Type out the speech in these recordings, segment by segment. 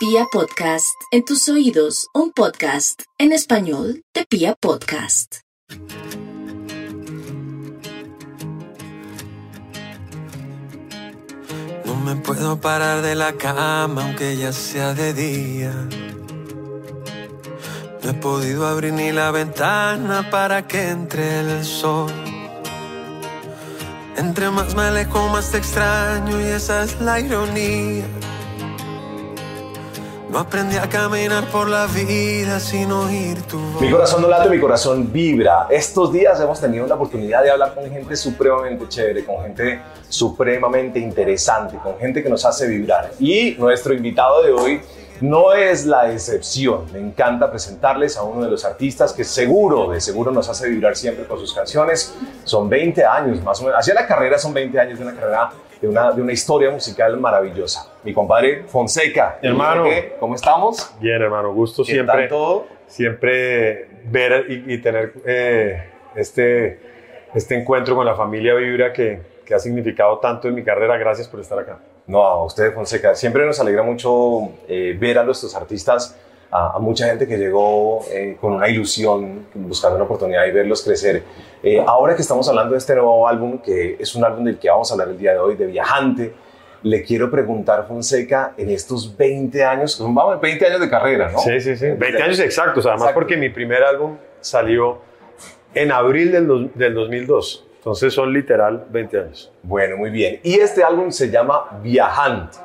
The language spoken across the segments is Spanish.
Pia Podcast, en tus oídos, un podcast en español de Pia Podcast. No me puedo parar de la cama aunque ya sea de día. No he podido abrir ni la ventana para que entre el sol. Entre más me alejo, más te extraño y esa es la ironía. No aprendí a caminar por la vida sin oír tu. Mi corazón no late, mi corazón vibra. Estos días hemos tenido la oportunidad de hablar con gente supremamente chévere, con gente supremamente interesante, con gente que nos hace vibrar. Y nuestro invitado de hoy no es la excepción. Me encanta presentarles a uno de los artistas que seguro, de seguro nos hace vibrar siempre con sus canciones. Son 20 años más o menos. Hacia la carrera son 20 años de una carrera, de una, de una historia musical maravillosa. Mi compadre Fonseca. Hermano. ¿Cómo estamos? Bien, hermano, gusto ¿Qué siempre, tal todo? siempre ver y, y tener eh, este, este encuentro con la familia Vibra que, que ha significado tanto en mi carrera. Gracias por estar acá. No, a usted, Fonseca. Siempre nos alegra mucho eh, ver a nuestros artistas, a, a mucha gente que llegó eh, con una ilusión, buscando una oportunidad y verlos crecer. Eh, ahora que estamos hablando de este nuevo álbum, que es un álbum del que vamos a hablar el día de hoy, de Viajante, le quiero preguntar, Fonseca, en estos 20 años, son vamos, 20 años de carrera, ¿no? Sí, sí, sí. 20 años exactos, además Exacto. porque mi primer álbum salió en abril del, del 2002. Entonces son literal 20 años. Bueno, muy bien. Y este álbum se llama Viajante.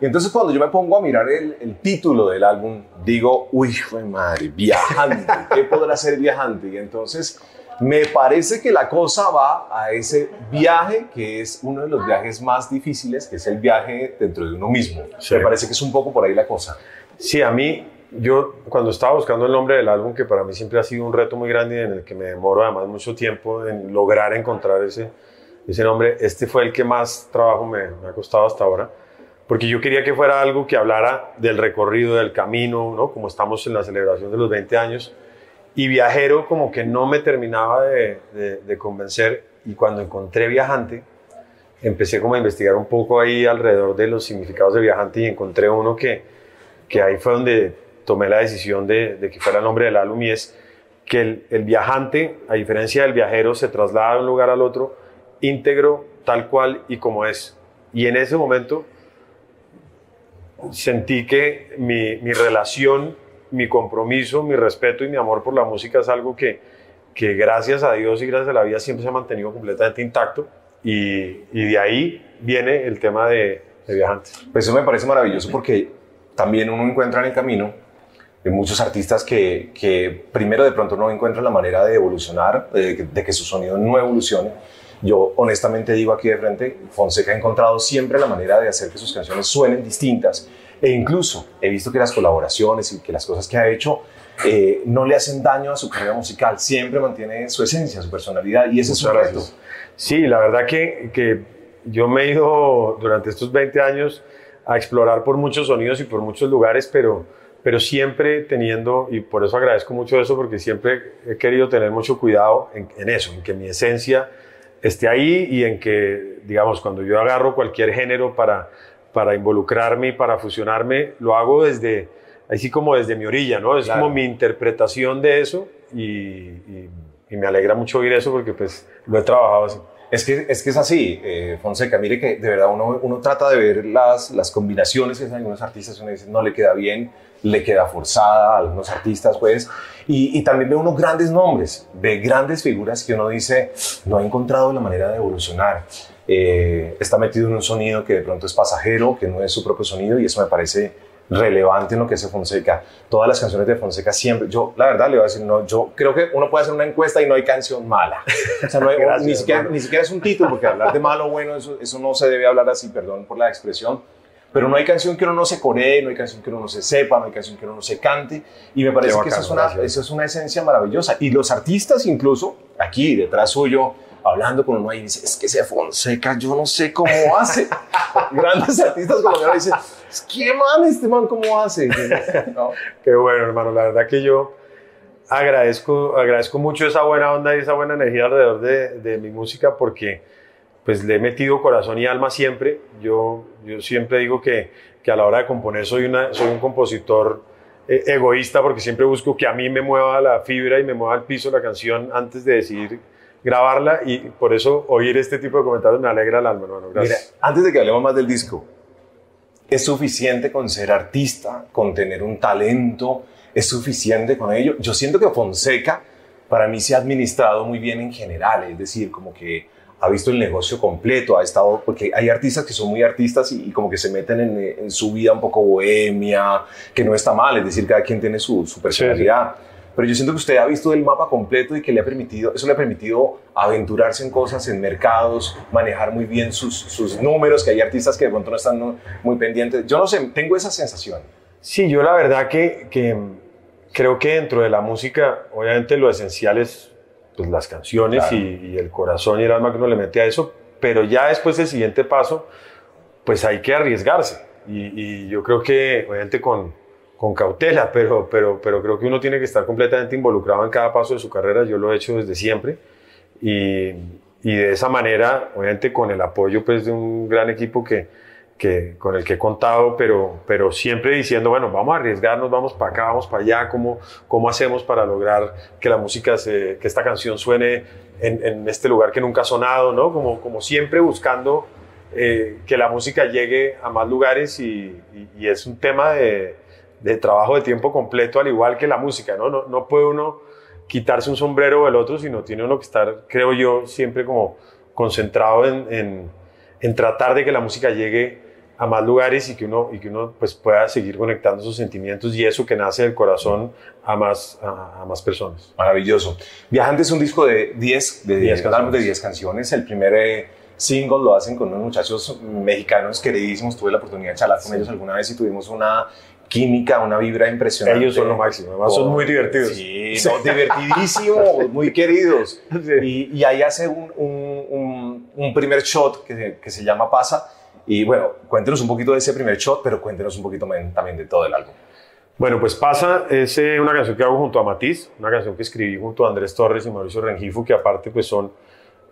Y entonces cuando yo me pongo a mirar el, el título del álbum, digo, uy, hijo de madre, Viajante. ¿Qué podrá ser Viajante? Y entonces me parece que la cosa va a ese viaje que es uno de los viajes más difíciles, que es el viaje dentro de uno mismo. Sí. Me parece que es un poco por ahí la cosa. Sí, a mí, yo cuando estaba buscando el nombre del álbum, que para mí siempre ha sido un reto muy grande y en el que me demoro además mucho tiempo en lograr encontrar ese, ese nombre, este fue el que más trabajo me, me ha costado hasta ahora, porque yo quería que fuera algo que hablara del recorrido, del camino, ¿no? como estamos en la celebración de los 20 años, y viajero como que no me terminaba de, de- de convencer, y cuando encontré viajante, empecé como a investigar un poco ahí alrededor de los significados de viajante y encontré uno que, que ahí fue donde tomé la decisión de, de que fuera el nombre del álbum y es que el, el viajante, a diferencia del viajero, se traslada de un lugar al otro íntegro, tal cual y como es. Y en ese momento sentí que mi, mi relación, mi compromiso, mi respeto y mi amor por la música es algo que, que gracias a Dios y gracias a la vida siempre se ha mantenido completamente intacto y, y de ahí viene el tema de, de viajante. Pues eso me parece maravilloso porque también uno encuentra en el camino de muchos artistas que, que primero de pronto no encuentran la manera de evolucionar, de, que- de que su sonido no evolucione. Yo honestamente digo aquí de frente, Fonseca ha encontrado siempre la manera de hacer que sus canciones suenen distintas e incluso he visto que las colaboraciones y que las cosas que ha hecho eh, no le hacen daño a su carrera musical, siempre mantiene su esencia, su personalidad y ese es un Muchas reto. gracias. Sí, la verdad que, que yo me he ido durante estos 20 años a explorar por muchos sonidos y por muchos lugares, pero, pero siempre teniendo, y por eso agradezco mucho eso, porque siempre he querido tener mucho cuidado en, en eso, en que mi esencia esté ahí y en que, digamos, cuando yo agarro cualquier género para, para involucrarme y para fusionarme, lo hago desde, así como desde mi orilla, ¿no? Es Claro. como mi interpretación de eso y, y- y me alegra mucho oír eso porque pues lo he trabajado así. Es que, es que es así, eh, Fonseca. Mire que de verdad uno, uno trata de ver las, las combinaciones que hacen algunos artistas. Uno dice, no le queda bien, le queda forzada a algunos artistas, pues. Y, y también ve unos grandes nombres, ve grandes figuras que uno dice, no ha encontrado la manera de evolucionar. Eh, está metido en un sonido que de pronto es pasajero, que no es su propio sonido, y eso me parece relevante en lo que hace Fonseca. Todas las canciones de Fonseca siempre, yo la verdad le voy a decir, no, yo creo que uno puede hacer una encuesta y no hay canción mala. O sea, no hay- Gracias, ni, siquiera, ni siquiera es un título, porque hablar de malo o bueno, eso, eso no se debe hablar así, perdón por la expresión. Pero no hay canción que uno no se coree, no hay canción que uno no se sepa, no hay canción que uno no se cante. Y me parece que eso es, una, eso es una esencia maravillosa. Y los artistas incluso, aquí detrás suyo, hablando con uno ahí, dice, es que ese Fonseca, yo no sé cómo hace. Grandes artistas colombianos dicen, "Es que man, este man cómo hace. ¿No? Qué bueno, hermano. La verdad que yo agradezco, agradezco mucho esa buena onda y esa buena energía alrededor de, de mi música porque pues le he metido corazón y alma siempre. Yo, yo siempre digo que, que a la hora de componer soy, una, soy un compositor eh, egoísta porque siempre busco que a mí me mueva la fibra y me mueva al piso la canción antes de decidir grabarla y por eso oír este tipo de comentarios me alegra el alma, hermano. Gracias. Mira, antes de que hablemos más del disco, ¿es suficiente con ser artista, con tener un talento? ¿Es suficiente con ello? Yo siento que Fonseca para mí se ha administrado muy bien en general, es decir, como que ha visto el negocio completo, ha estado, porque hay artistas que son muy artistas y, como que se meten en, su vida un poco bohemia, que no está mal, es decir, cada quien tiene su, su personalidad. Pero yo siento que usted ha visto el mapa completo y que le ha permitido, eso le ha permitido aventurarse en cosas, en mercados, manejar muy bien sus, sus números, que hay artistas que de pronto no están muy pendientes. Yo no sé, tengo esa sensación. Sí, yo la verdad que, que creo que dentro de la música, obviamente lo esencial es pues, las canciones y, el corazón y el alma que uno le mete a eso, pero ya después el siguiente paso, pues hay que arriesgarse. Y, yo creo que, obviamente con, con cautela, pero, pero, pero creo que uno tiene que estar completamente involucrado en cada paso de su carrera. Yo lo he hecho desde siempre. Y, y de esa manera, obviamente con el apoyo pues, de un gran equipo que, que, con el que he contado, pero, pero siempre diciendo, bueno, vamos a arriesgarnos, vamos para acá, vamos para allá, ¿cómo, cómo hacemos para lograr que la música, se, que esta canción suene en, en, este lugar que nunca ha sonado, ¿no? Como, como siempre buscando eh, que la música llegue a más lugares y, y, es un tema de, de, trabajo de tiempo completo, al igual que la música, ¿no? No, no puede uno quitarse un sombrero del otro, sino tiene uno que estar, creo yo, siempre como concentrado en, en, en tratar de que la música llegue a más lugares y que uno, y que uno pues, pueda seguir conectando sus sentimientos y eso que nace del corazón a más, a, más personas. Maravilloso. Viajante es un disco de 10 de 10 canciones. de 10 canciones. El primer eh, single lo hacen con unos muchachos mexicanos queridísimos. Tuve la oportunidad de charlar con ellos alguna vez y tuvimos una química, una vibra impresionante. Ellos son lo máximo, además son muy divertidos. Sí, divertidísimos, muy queridos. Y, y, ahí hace un, un, un, primer shot que, que se llama Pasa y bueno, cuéntenos un poquito de ese primer shot, pero cuéntenos un poquito también de todo el álbum. Bueno, pues pasa, es eh, una canción que hago junto a Matiz, una canción que escribí junto a Andrés Torres y Mauricio Rengifo, que aparte pues son,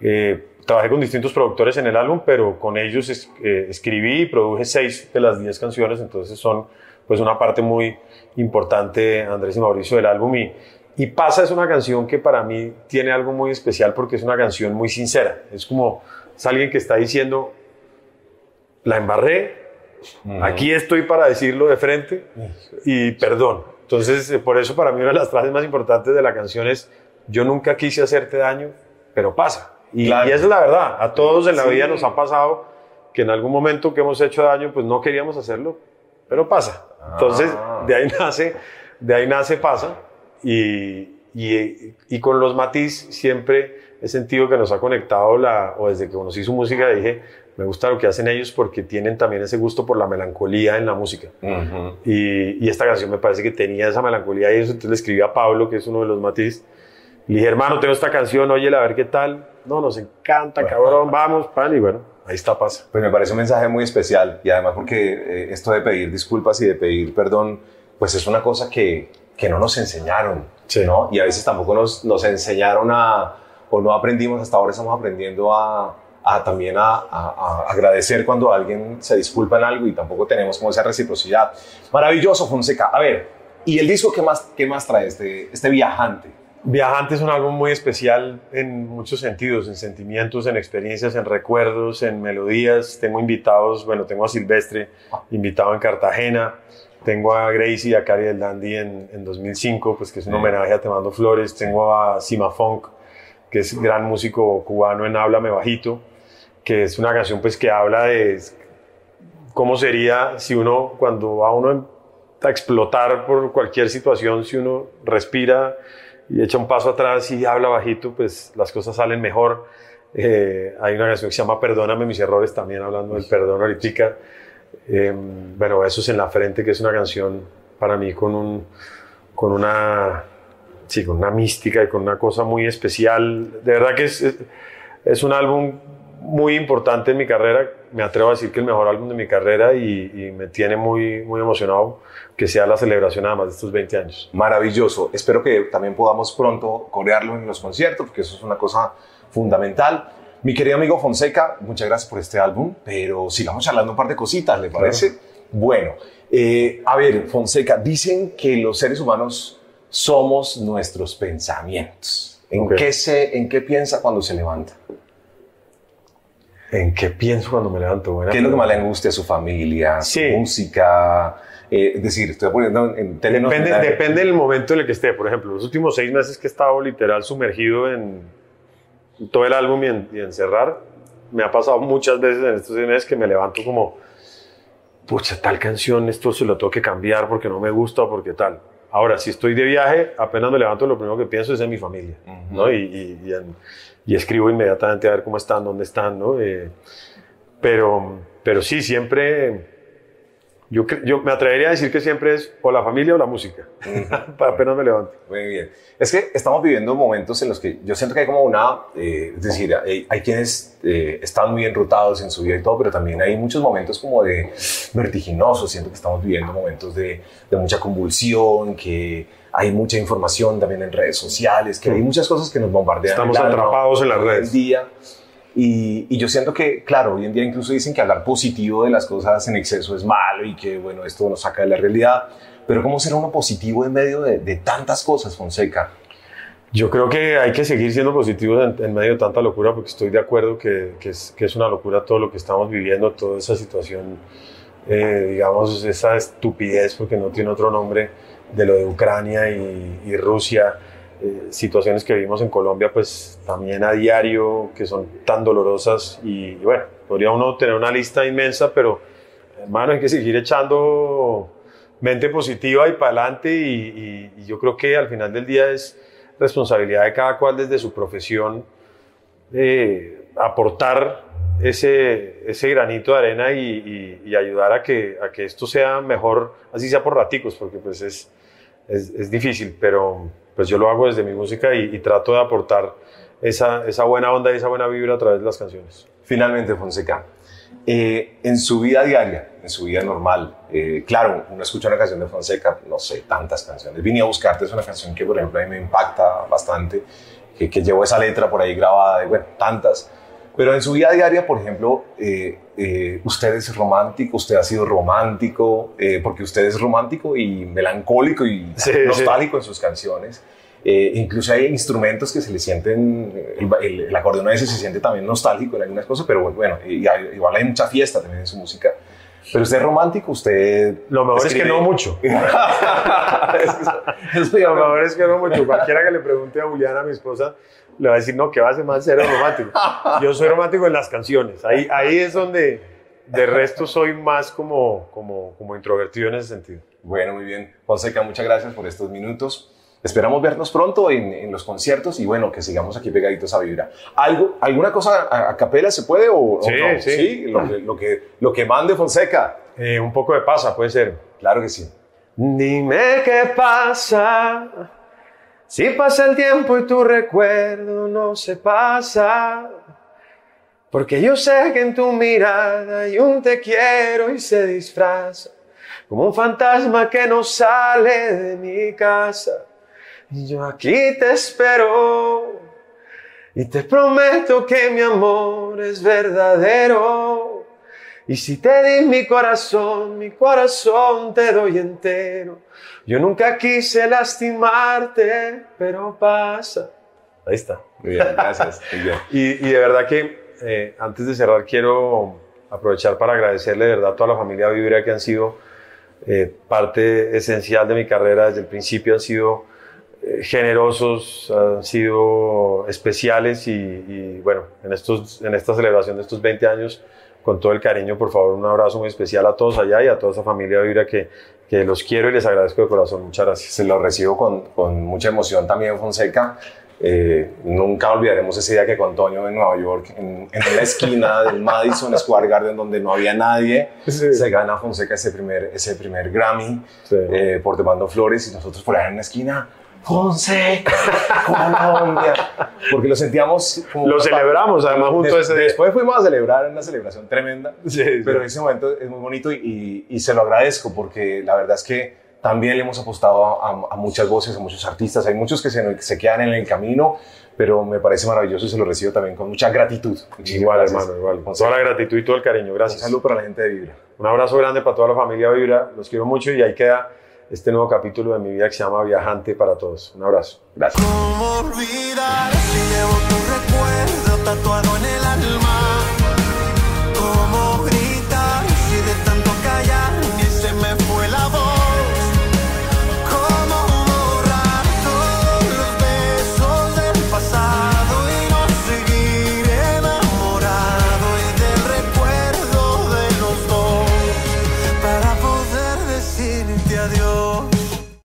eh, trabajé con distintos productores en el álbum, pero con ellos eh, escribí y produje seis de las diez canciones, entonces son pues una parte muy importante, Andrés y Mauricio, del álbum. Y, y Pasa es una canción que para mí tiene algo muy especial porque es una canción muy sincera, es como, es alguien que está diciendo, la embarré, aquí estoy para decirlo de frente y perdón. Entonces, eh, por eso para mí una de las frases más importantes de la canción es, yo nunca quise hacerte daño, pero pasa. Y, esa es la verdad, a todos en la vida nos ha pasado que en algún momento que hemos hecho daño, pues no queríamos hacerlo, pero pasa. Entonces, ah. de ahí nace, de ahí nace pasa. Y, y, y, con los matiz siempre he sentido que nos ha conectado la, o desde que conocí su música dije, me gusta lo que hacen ellos porque tienen también ese gusto por la melancolía en la música. y, y, esta canción me parece que tenía esa melancolía y eso, entonces le escribí a Pablo, que es uno de los matiz, le dije, hermano, tengo esta canción, oye, a ver qué tal. No, nos encanta, cabrón, vamos, pan, y bueno, ahí está, pasa. Pues me parece un mensaje muy especial y además porque eh, esto de pedir disculpas y de pedir perdón, pues es una cosa que, que no nos enseñaron, ¿no? Y a veces tampoco nos, nos enseñaron a, o no aprendimos, hasta ahora estamos aprendiendo a, a también a, a, agradecer cuando alguien se disculpa en algo y tampoco tenemos como esa reciprocidad. Maravilloso, Fonseca. A ver, ¿y el disco qué más, qué más trae este, este Viajante? Viajante es un álbum muy especial en muchos sentidos, en sentimientos, en experiencias, en recuerdos, en melodías. Tengo invitados, bueno, tengo a Silvestre invitado en Cartagena, tengo a Gracie y a Cari del Dandy en, en 2005, pues que es un homenaje a Te Mando Flores. Tengo a Sima Funk, que es gran músico cubano en Háblame Bajito que es una canción pues que habla de cómo sería si uno, cuando va uno a explotar por cualquier situación, si uno respira y echa un paso atrás y habla bajito, pues las cosas salen mejor. Eh, hay una canción que se llama Perdóname mis errores, también hablando del perdón ahorita. Eh, bueno, eso es en la frente, que es una canción para mí con, un, con, una, sí, con una mística y con una cosa muy especial. De verdad que es, es, es un álbum muy importante en mi carrera. Me atrevo a decir que el mejor álbum de mi carrera y, me tiene muy, muy emocionado que sea la celebración además de estos 20 años. Maravilloso. Espero que también podamos pronto corearlo en los conciertos, porque eso es una cosa fundamental. Mi querido amigo Fonseca, muchas gracias por este álbum, pero sigamos charlando un par de cositas, ¿le parece? Bueno, eh, a ver, Fonseca, dicen que los seres humanos somos nuestros pensamientos. ¿En, Ok. qué, se, ¿En qué piensa cuando se levanta? ¿En qué pienso cuando me levanto? Buena ¿Qué es lo que más le angustia a su familia, Sí. su música? Eh, es decir, estoy poniendo en términos... Depende, depende del momento en el que esté. Por ejemplo, los últimos seis meses que he estado literal sumergido en todo el álbum y en, y en cerrar, me ha pasado muchas veces en estos seis meses que me levanto como, pucha, tal canción, esto se lo tengo que cambiar porque no me gusta o porque tal. Ahora, si estoy de viaje, apenas me levanto, lo primero que pienso es en mi familia, ¿no? Y, y- y en- y escribo inmediatamente a ver cómo están, dónde están, ¿no? Eh, pero, pero sí, siempre, yo, yo me atrevería a decir que siempre es o la familia o la música, apenas me levanto. Muy bien. Es que estamos viviendo momentos en los que yo siento que hay como una, eh, es decir, hay, hay quienes eh, están muy enrutados en su vida y todo, pero también hay muchos momentos como de vertiginosos. Siento que estamos viviendo momentos de, de mucha convulsión, que hay mucha información también en redes sociales, que hay muchas cosas que nos bombardean. Estamos el alma atrapados en las redes. día. Y, y yo siento que, claro, hoy en día incluso dicen que hablar positivo de las cosas en exceso es malo y que, bueno, esto nos saca de la realidad. Pero ¿cómo ser uno positivo en medio de, de tantas cosas, Fonseca? Yo creo que hay que seguir siendo positivos en, en medio de tanta locura, porque estoy de acuerdo que, que es, que es una locura todo lo que estamos viviendo, toda esa situación, eh, digamos, esa estupidez, porque no tiene otro nombre, de lo de Ucrania y, Rusia, eh, situaciones que vivimos en Colombia, pues también a diario, que son tan dolorosas. Y, y bueno, podría uno tener una lista inmensa, pero hermano, hay que seguir echando mente positiva y para adelante y, yo creo que al final del día es responsabilidad de cada cual desde su profesión eh, aportar ese, ese granito de arena y ayudar a que, a que esto sea mejor, así sea por raticos, porque pues es, es, es difícil, pero pues yo lo hago desde mi música y, y trato de aportar esa, esa buena onda y esa buena vibra a través de las canciones. Finalmente, Fonseca, eh, en su vida diaria, en su vida normal, eh, claro, uno escucha una canción de Fonseca, no sé, tantas canciones. Vine a buscarte, es una canción que, por ejemplo, a mí me impacta bastante, que, que llevo esa letra por ahí grabada, bueno, tantas. Pero en su vida diaria, por ejemplo, eh, eh, usted es romántico, usted ha sido romántico, eh, porque usted es romántico y melancólico y Sí, nostálgico en sus canciones. Eh, incluso hay instrumentos que se le sienten, el, el- el acordeón a veces se siente también nostálgico en algunas cosas, pero bueno, hay- igual hay mucha fiesta también en su música. Pero usted es romántico, usted... Lo mejor es que escribe- no mucho. Eso Lo mejor es que no mucho. Cualquiera que le pregunte a Juliana, mi esposa, le va a decir, no, que va a ser más cero romántico. Yo soy romántico en las canciones. Ahí, ahí es donde, de resto, soy más como, como, como introvertido en ese sentido. Bueno, muy bien. Fonseca, muchas gracias por estos minutos. Esperamos vernos pronto en, en los conciertos y bueno, que sigamos aquí pegaditos a Vibra. ¿Algo, ¿Alguna cosa a, a capela se puede o, o Sí, no? sí. Lo, que, lo, que, lo que mande Fonseca. Eh, un poco de pasa, puede ser. Claro que sí. Dime qué pasa, si pasa el tiempo y tu recuerdo no se pasa. Porque yo sé que en tu mirada hay un te quiero y se disfraza como un fantasma que no sale de mi casa. Y yo aquí te espero y te prometo que mi amor es verdadero. Y si te di mi corazón, mi corazón te doy entero. Yo nunca quise lastimarte, pero pasa. Ahí está. Muy bien, gracias. Muy bien. Y, y de verdad que eh, antes de cerrar quiero aprovechar para agradecerle de verdad a toda la familia Vibra que han sido eh, parte esencial de mi carrera desde el principio, han sido eh, generosos, han sido especiales y, y, bueno, en, estos, en esta celebración de estos 20 años, con todo el cariño, por favor, un abrazo muy especial a todos allá y a toda esa familia Vibra que, que los quiero y les agradezco de corazón. Muchas gracias. Se lo recibo con, con mucha emoción también, Fonseca. Eh, nunca olvidaremos ese día que con Toño en Nueva York, en, en una esquina del Madison Square Garden donde no había nadie, Sí. se gana Fonseca ese primer, ese primer Grammy Sí. eh, por Te Mando Flores y nosotros por ahí en una esquina, Fonseca, Colombia, porque lo sentíamos como Lo celebramos, parte- además, junto a ese. Después fuimos a celebrar una celebración tremenda, Sí, sí. pero ese momento es muy bonito y, y- y se lo agradezco porque la verdad es que también le hemos apostado a, a muchas voces, a muchos artistas. Hay muchos que se, se, quedan en el camino, pero me parece maravilloso y se lo recibo también con mucha gratitud. Muchísimas igual, gracias. hermano, igual. Con toda la gratitud y todo el cariño. Gracias. Un saludo para la gente de Vibra. Un abrazo grande para toda la familia Vibra. Los quiero mucho y ahí queda este nuevo capítulo de mi vida que se llama Viajante para Todos. Un abrazo. Gracias. ¿Cómo olvidar si llevo tu recuerdo tatuado en el alma?